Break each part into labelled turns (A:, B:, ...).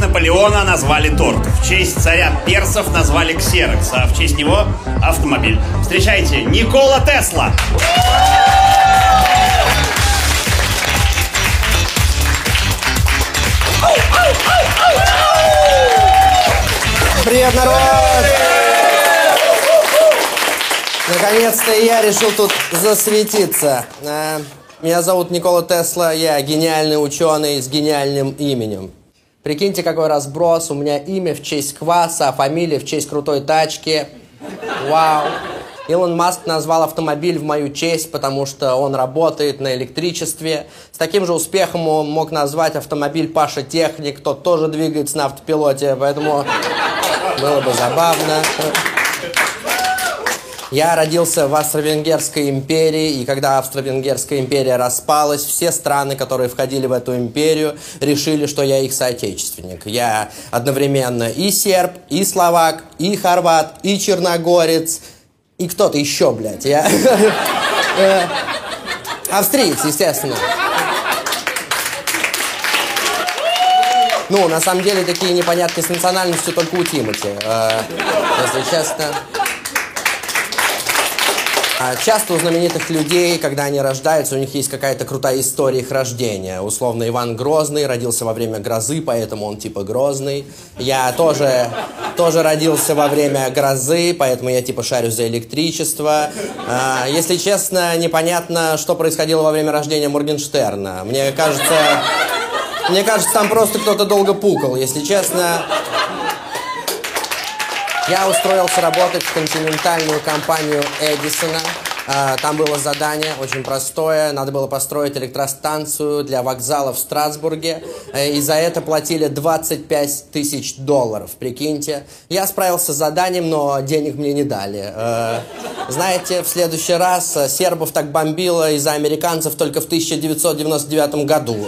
A: Наполеона назвали торт. В честь царя персов назвали ксерокс, а в честь него автомобиль. Встречайте, Никола Тесла!
B: Привет, народ! Наконец-то я решил тут засветиться. Э, Меня зовут Никола Тесла, я гениальный ученый с гениальным именем. Прикиньте, какой разброс. У меня имя в честь кваса, а фамилия в честь крутой тачки. Вау. Илон Маск назвал автомобиль в мою честь, потому что он работает на электричестве. С таким же успехом он мог назвать автомобиль Паша Техник, тот тоже двигается на автопилоте, поэтому было бы забавно. Я родился в Австро-Венгерской империи, и когда Австро-Венгерская империя распалась, все страны, которые входили в эту империю, решили, что я их соотечественник. Я одновременно и серб, и словак, и хорват, и черногорец, и кто-то еще, блядь. Я... Э, австриец, естественно. Ну, на самом деле, такие непонятки с национальностью только у Тимати. Э, если честно. А Часто у знаменитых людей, когда они рождаются, у них есть какая-то крутая история их рождения. Условно, Иван Грозный родился во время грозы, поэтому он типа Грозный. Я тоже, тоже родился во время грозы, поэтому я типа шарю за электричество. А, Если честно, непонятно, что происходило во время рождения Моргенштерна. Мне кажется, мне кажется, там просто кто-то долго пукал. Если честно, я устроился работать в континентальную компанию Эдисона. А, Там было задание очень простое. Надо было построить электростанцию для вокзала в Страсбурге. Э, И за это платили 25 тысяч долларов, прикиньте. Я справился с заданием, но денег мне не дали. Э, Знаете, в следующий раз э, сербов так бомбило из-за американцев только в 1999 году.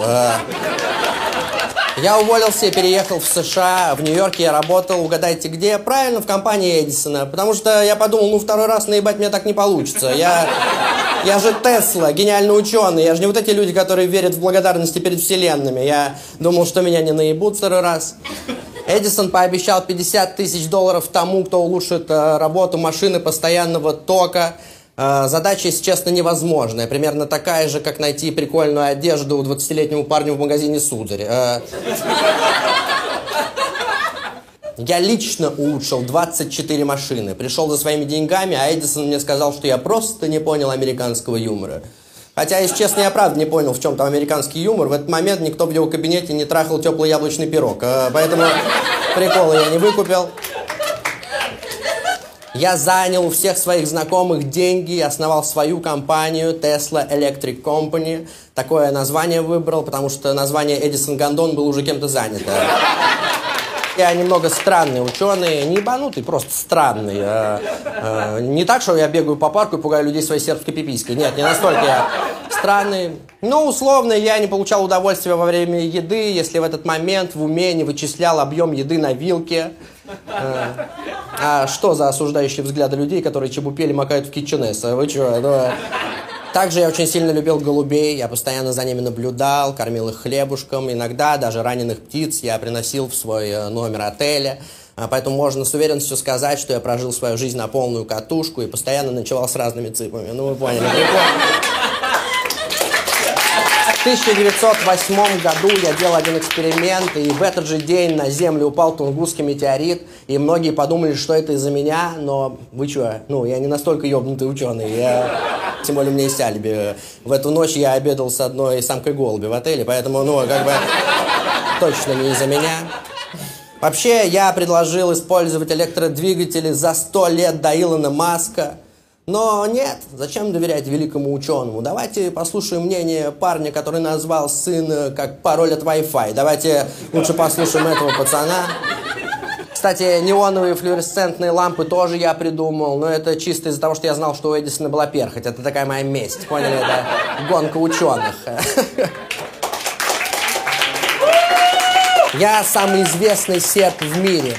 B: Я уволился и переехал в США. В Нью-Йорке я работал, угадайте где? Правильно, в компании Эдисона. Потому что я подумал, ну второй раз наебать мне так не получится. Я, я же Тесла, гениальный ученый. Я же не вот эти люди, которые верят в благодарности перед вселенными. Я думал, что меня не наебут второй раз. Эдисон пообещал 50 тысяч долларов тому, кто улучшит э, работу машины постоянного тока. Э, Задача, если честно, невозможная. Примерно такая же, как найти прикольную одежду 20-летнему парню в магазине «Сударь». Э, Я лично улучшил 24 машины. Пришел за своими деньгами, а Эдисон мне сказал, что я просто не понял американского юмора. Хотя, если честно, я правда не понял, в чем там американский юмор. В этот момент никто в его кабинете не трахал теплый яблочный пирог. Э, Поэтому прикола я не выкупил. Я занял у всех своих знакомых деньги основал свою компанию Tesla Electric Company. Такое название выбрал, потому что название Эдисон Гондон было уже кем-то занято. Я немного странный ученый, не ебанутый, просто странный. Э, э, Не так, что я бегаю по парку и пугаю людей своей сербской пиписькой. Нет, не настолько я странный. Ну, условно, я не получал удовольствия во время еды, если в этот момент в уме не вычислял объем еды на вилке. А что за осуждающие взгляды людей, которые чебупели макают в китченес? А Вы что? Ну, также я очень сильно любил голубей, я постоянно за ними наблюдал, кормил их хлебушком, иногда даже раненых птиц я приносил в свой э, номер отеля. А Поэтому можно с уверенностью сказать, что я прожил свою жизнь на полную катушку и постоянно ночевал с разными цыпами. Ну, вы поняли, прикол. В 1908 году я делал один эксперимент, и в этот же день на Землю упал Тунгусский метеорит, и многие подумали, что это из-за меня, но вы что, ну, я не настолько ебнутый ученый, я... тем более у меня есть алиби. В эту ночь я обедал с одной самкой голуби в отеле, поэтому, ну, как бы, точно не из-за меня. Вообще, я предложил использовать электродвигатели за сто лет до Илона Маска. Но нет, зачем доверять великому ученому? Давайте послушаем мнение парня, который назвал сына как пароль от Wi-Fi. Давайте лучше послушаем этого пацана. Кстати, неоновые флуоресцентные лампы тоже я придумал, но это чисто из-за того, что я знал, что у Эдисона была перхоть. Это такая моя месть, поняли? Это гонка ученых. Я самый известный серб в мире.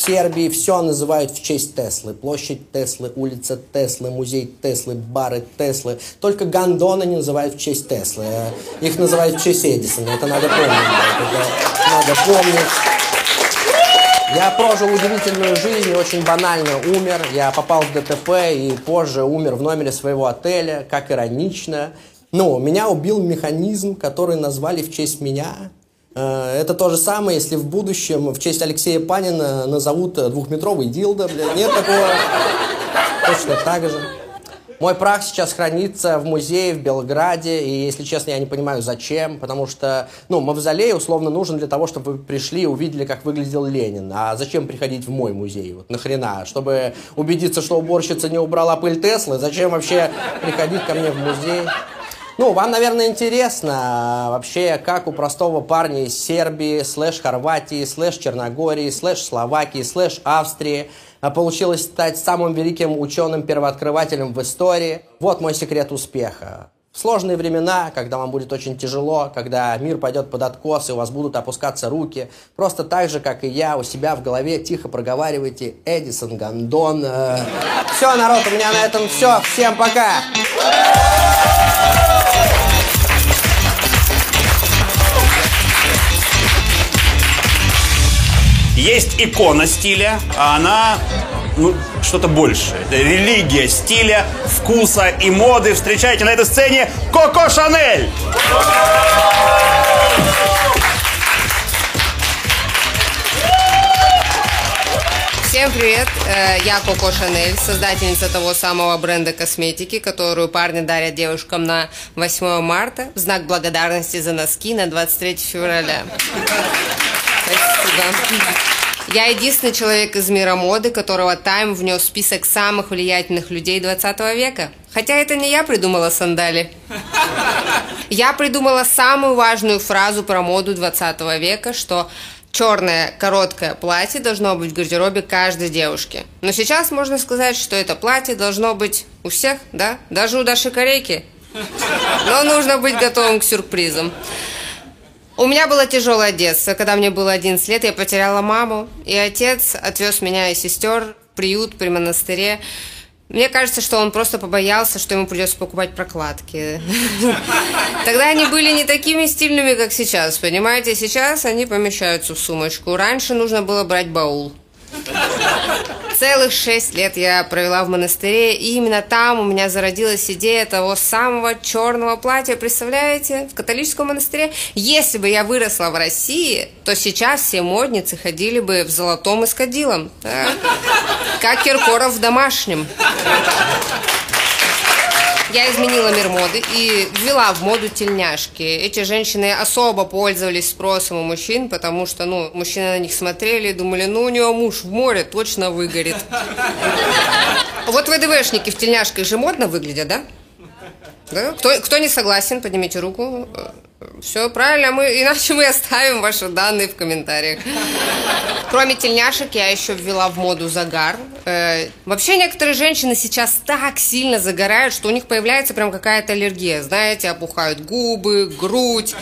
B: Сербии все называют в честь Теслы. Площадь Теслы, улица Теслы, музей Теслы, бары Теслы. Только Гондона не называют в честь Теслы. Их называют в честь Эдисона. Это надо помнить. Это надо помнить. Я прожил удивительную жизнь очень банально умер. Я попал в ДТП и позже умер в номере своего отеля, как иронично. Ну, меня убил механизм, который назвали в честь меня. Э, это то же самое, если в будущем в честь Алексея Панина назовут двухметровый дилдо, блядь. Нет такого. Точно так же. Мой прах сейчас хранится в музее в Белграде, и, если честно, я не понимаю, зачем, потому что, ну, мавзолей условно нужен для того, чтобы вы пришли и увидели, как выглядел Ленин. А зачем приходить в мой музей? Вот нахрена? Чтобы убедиться, что уборщица не убрала пыль Теслы? Зачем вообще приходить ко мне в музей? Ну, вам, наверное, интересно а, вообще, как у простого парня из Сербии, слэш Хорватии, слэш Черногории, слэш Словакии, слэш Австрии а, получилось стать самым великим ученым-первооткрывателем в истории. Вот мой секрет успеха. В сложные времена, когда вам будет очень тяжело, когда мир пойдет под откос и у вас будут опускаться руки, просто так же, как и я, у себя в голове тихо проговаривайте Эдисон, Гондон. Э. Все, народ, у меня на этом все. Всем пока!
A: Есть икона стиля, а она ну, что-то большее. Это религия стиля, вкуса и моды. Встречайте на этой сцене Коко Шанель!
C: Всем привет! Э, я Коко Шанель, создательница того самого бренда косметики, которую парни дарят девушкам на 8 марта в знак благодарности за носки на 23 февраля. Спасибо. Я единственный человек из мира моды, которого Time внес в список самых влиятельных людей 20 века. Хотя это не я придумала сандали. Я придумала самую важную фразу про моду 20 века, что черное короткое платье должно быть в гардеробе каждой девушки. Но сейчас можно сказать, что это платье должно быть у всех, да? Даже у Даши Корейки. Но нужно быть готовым к сюрпризам. У меня было тяжелое детство. Когда мне было 11 лет, я потеряла маму, и отец отвез меня и сестер в приют при монастыре. Мне кажется, что он просто побоялся, что ему придется покупать прокладки. Тогда они были не такими стильными, как сейчас, понимаете? Сейчас они помещаются в сумочку. Раньше нужно было брать баул. Целых шесть лет я провела в монастыре, и именно там у меня зародилась идея того самого черного платья. Представляете, в католическом монастыре? Если бы я выросла в России, то сейчас все модницы ходили бы в золотом и с кадилом. Да? Как Киркоров в домашнем. Я изменила мир моды и ввела в моду тельняшки. Эти женщины особо пользовались спросом у мужчин, потому что, ну, мужчины на них смотрели и думали, ну, у него муж в море точно выгорит. Вот ВДВшники в тельняшках же модно выглядят, да? Да? Кто, кто не согласен, поднимите руку. Все правильно, мы, иначе мы оставим ваши данные в комментариях. Кроме тельняшек, я еще ввела в моду загар. Э, вообще, некоторые женщины сейчас так сильно загорают, что у них появляется прям какая-то аллергия. Знаете, опухают губы, грудь,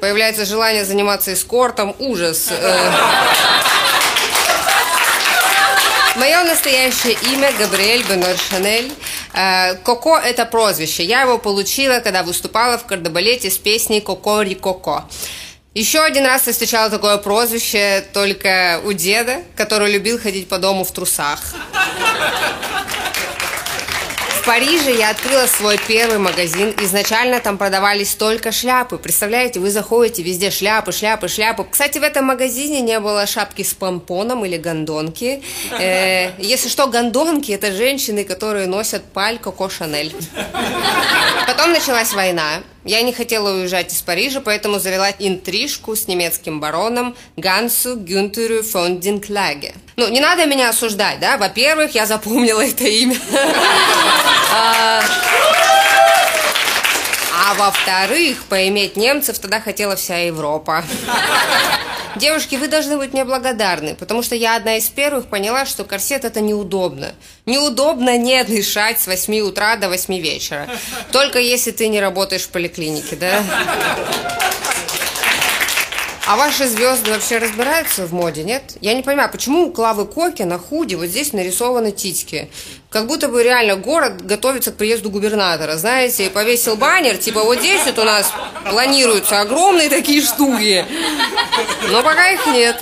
C: появляется желание заниматься эскортом. Ужас. Э, Мое настоящее имя Габриэль Бенор Шанель. Э, Коко – это прозвище. Я его получила, когда выступала в кардебалете с песней «Коко Ри Коко». Еще один раз я встречала такое прозвище только у деда, который любил ходить по дому в трусах. Париже я открыла свой первый магазин. Изначально там продавались только шляпы. Представляете, вы заходите, везде шляпы, шляпы, шляпы. Кстати, в этом магазине не было шапки с помпоном или гондонки. Э, если что, гондонки – это женщины, которые носят паль Коко Шанель. Потом началась война. Я не хотела уезжать из Парижа, поэтому завела интрижку с немецким бароном Гансу Гюнтеру фон Динклаге. Ну, не надо меня осуждать, да? Во-первых, я запомнила это имя. А, а во-вторых, поиметь немцев тогда хотела вся Европа. Девушки, вы должны быть мне благодарны, потому что я одна из первых поняла, что корсет это неудобно. Неудобно не дышать с 8 утра до 8 вечера. Только если ты не работаешь в поликлинике, да? А ваши звезды вообще разбираются в моде, нет? Я не понимаю, почему у Клавы Коки на худи вот здесь нарисованы титьки? Как будто бы реально город готовится к приезду губернатора, знаете, повесил баннер, типа вот здесь вот у нас планируются огромные такие штуки, но пока их нет.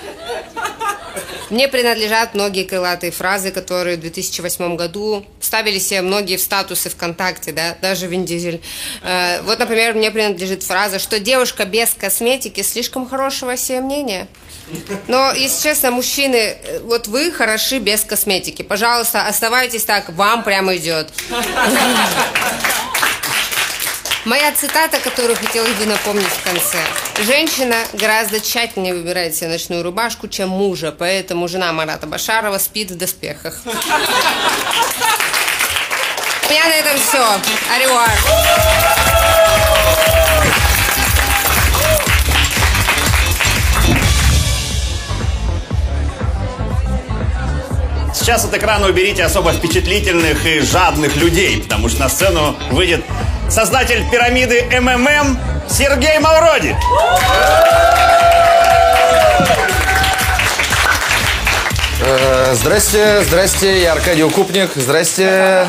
C: Мне принадлежат многие крылатые фразы, которые в 2008 году ставили себе многие в статусы ВКонтакте, да, даже Вин Дизель. Э, вот, например, мне принадлежит фраза, что девушка без косметики слишком хорошего себе мнения. Но, если честно, мужчины, э, вот вы хороши без косметики. Пожалуйста, оставайтесь так, вам прямо идет. Моя цитата, которую хотелось бы напомнить в конце. Женщина гораздо тщательнее выбирает себе ночную рубашку, чем мужа, поэтому жена Марата Башарова спит в доспехах. У меня на этом все. Аривуар.
A: Сейчас от экрана уберите особо впечатлительных и жадных людей, потому что на сцену выйдет создатель пирамиды МММ Сергей Мавроди.
D: Э, Здрасте, здрасте, я Аркадий Укупник, здрасте.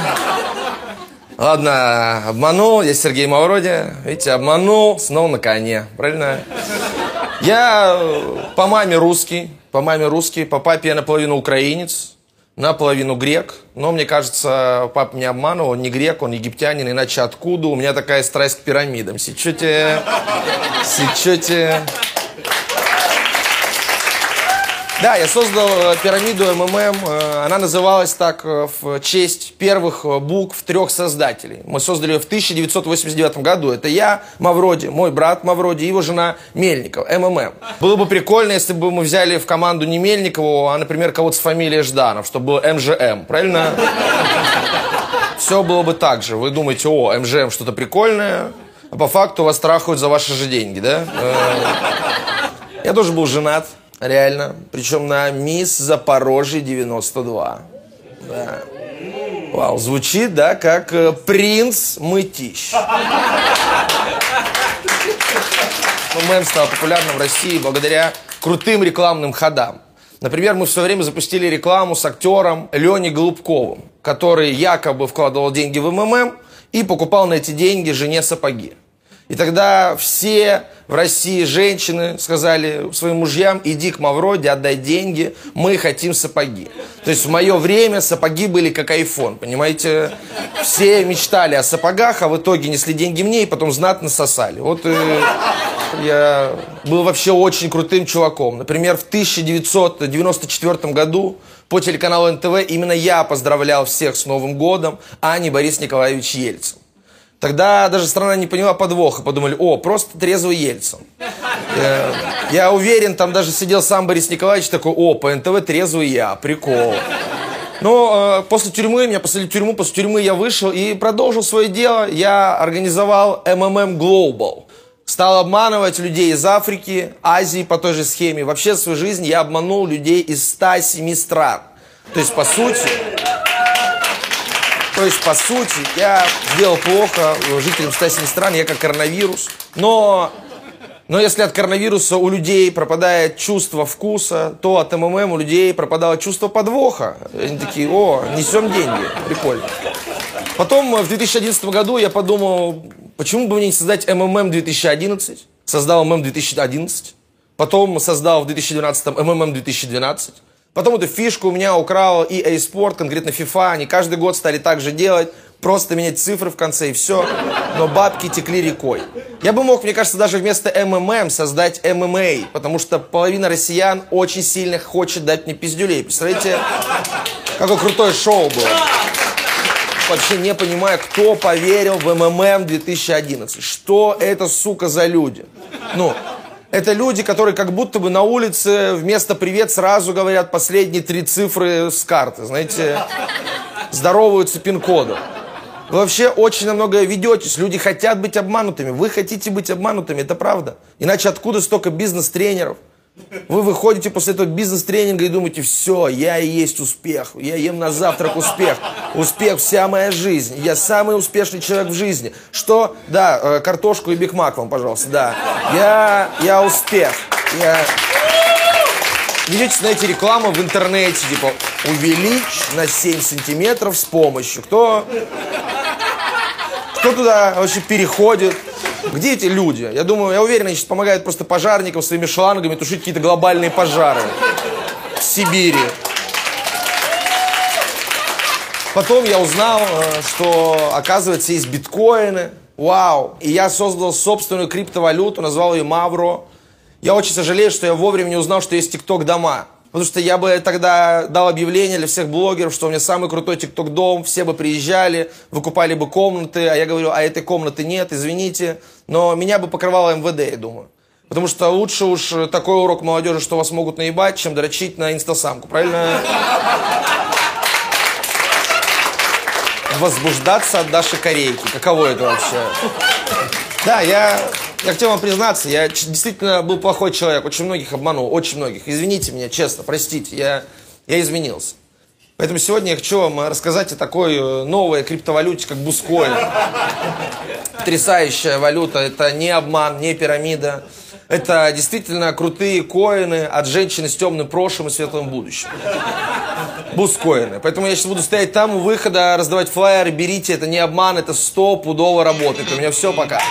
D: Ладно, обманул, я Сергей Мавроди. Видите, обманул, снова на коне, правильно? Я э, по маме русский, по маме русский, по папе я наполовину украинец, наполовину грек. Но мне кажется, папа меня обманывал, он не грек, он египтянин, иначе откуда? У меня такая страсть к пирамидам. Сечете, сечете. Да, я создал э, пирамиду МММ. Э, Она называлась так э, в честь первых букв трех создателей. Мы создали ее в 1989 году. Это я, Мавроди, мой брат Мавроди его жена Мельникова, МММ. Было бы прикольно, если бы мы взяли в команду не Мельникову, а, например, кого-то с фамилией Жданов, чтобы было МЖМ, правильно? Все было бы так же. Вы думаете, о, МЖМ что-то прикольное, а по факту вас трахают за ваши же деньги, да? Я тоже был женат, реально. Причем на мисс Запорожье 92. Да. Вау, звучит, да, как э, принц Мытищ. ММ стал популярным в России благодаря крутым рекламным ходам. Например, мы в свое время запустили рекламу с актером Леней Голубковым, который якобы вкладывал деньги в МММ и покупал на эти деньги жене сапоги. И тогда все в России женщины сказали своим мужьям, иди к Мавроди, отдай деньги, мы хотим сапоги. То есть в мое время сапоги были как айфон, понимаете? Все мечтали о сапогах, а в итоге несли деньги мне и потом знатно сосали. Вот э, я был вообще очень крутым чуваком. Например, в 1994 году по телеканалу НТВ именно я поздравлял всех с Новым годом, а не Борис Николаевич Ельцин. Тогда даже страна не поняла подвоха, подумали, о, просто трезвый Ельцин. Я, я уверен, там даже сидел сам Борис Николаевич такой, о, по НТВ трезвый я, прикол. Но э, после тюрьмы, меня посадили в тюрьму, после тюрьмы я вышел и продолжил свое дело. Я организовал MMM Global. Стал обманывать людей из Африки, Азии по той же схеме. Вообще в свою жизнь я обманул людей из 107 стран. То есть, по сути, то есть, по сути, я сделал плохо жителям 107 стран, я как коронавирус. Но, но если от коронавируса у людей пропадает чувство вкуса, то от МММ у людей пропадало чувство подвоха. Они такие, о, несем деньги, прикольно. Потом в 2011 году я подумал, почему бы мне не создать МММ 2011? Создал МММ 2011. Потом создал в 2012 МММ 2012. Потом эту фишку у меня украл и EA Sport, конкретно FIFA. Они каждый год стали так же делать. Просто менять цифры в конце и все. Но бабки текли рекой. Я бы мог, мне кажется, даже вместо МММ создать ММА. Потому что половина россиян очень сильно хочет дать мне пиздюлей. Представляете, какое крутое шоу было. Вообще не понимаю, кто поверил в МММ 2011. Что это, сука, за люди? Ну, это люди, которые как будто бы на улице вместо «привет» сразу говорят последние три цифры с карты. Знаете, здороваются пин-кодом. Вы вообще очень на многое ведетесь. Люди хотят быть обманутыми. Вы хотите быть обманутыми, это правда. Иначе откуда столько бизнес-тренеров? Вы выходите после этого бизнес-тренинга и думаете, все, я и есть успех. Я ем на завтрак успех. Успех вся моя жизнь. Я самый успешный человек в жизни. Что? Да, э, картошку и бигмак вам, пожалуйста, да. Я, я успех. Я... Ведете, знаете, рекламу в интернете, типа, увеличь на 7 сантиметров с помощью. Кто, кто туда вообще переходит? Где эти люди? Я думаю, я уверен, они сейчас помогают просто пожарникам своими шлангами тушить какие-то глобальные пожары. в Сибири. Потом я узнал, э, что, оказывается, есть биткоины. Вау. И я создал собственную криптовалюту, назвал ее Мавро. Я очень сожалею, что я вовремя не узнал, что есть ТикТок дома. Потому что я бы тогда дал объявление для всех блогеров, что у меня самый крутой ТикТок дом, все бы приезжали, выкупали бы комнаты, а я говорю, а этой комнаты нет, извините. Но меня бы покрывало МВД, я думаю. Потому что лучше уж такой урок молодежи, что вас могут наебать, чем дрочить на инстасамку, правильно? Возбуждаться от Даши Корейки. Каково это вообще? Да, я, я хотел вам признаться, я действительно был плохой человек, очень многих обманул, очень многих. Извините меня, честно, простите, я, я изменился. Поэтому сегодня я хочу вам рассказать о такой э, новой криптовалюте, как Бускоин. Потрясающая валюта, это не обман, не пирамида. Это действительно крутые коины от женщины с темным прошлым и светлым будущим. Бускоины. Поэтому я сейчас буду стоять там у выхода, раздавать флайеры, берите, это не обман, это стопудово работает. У меня все, пока.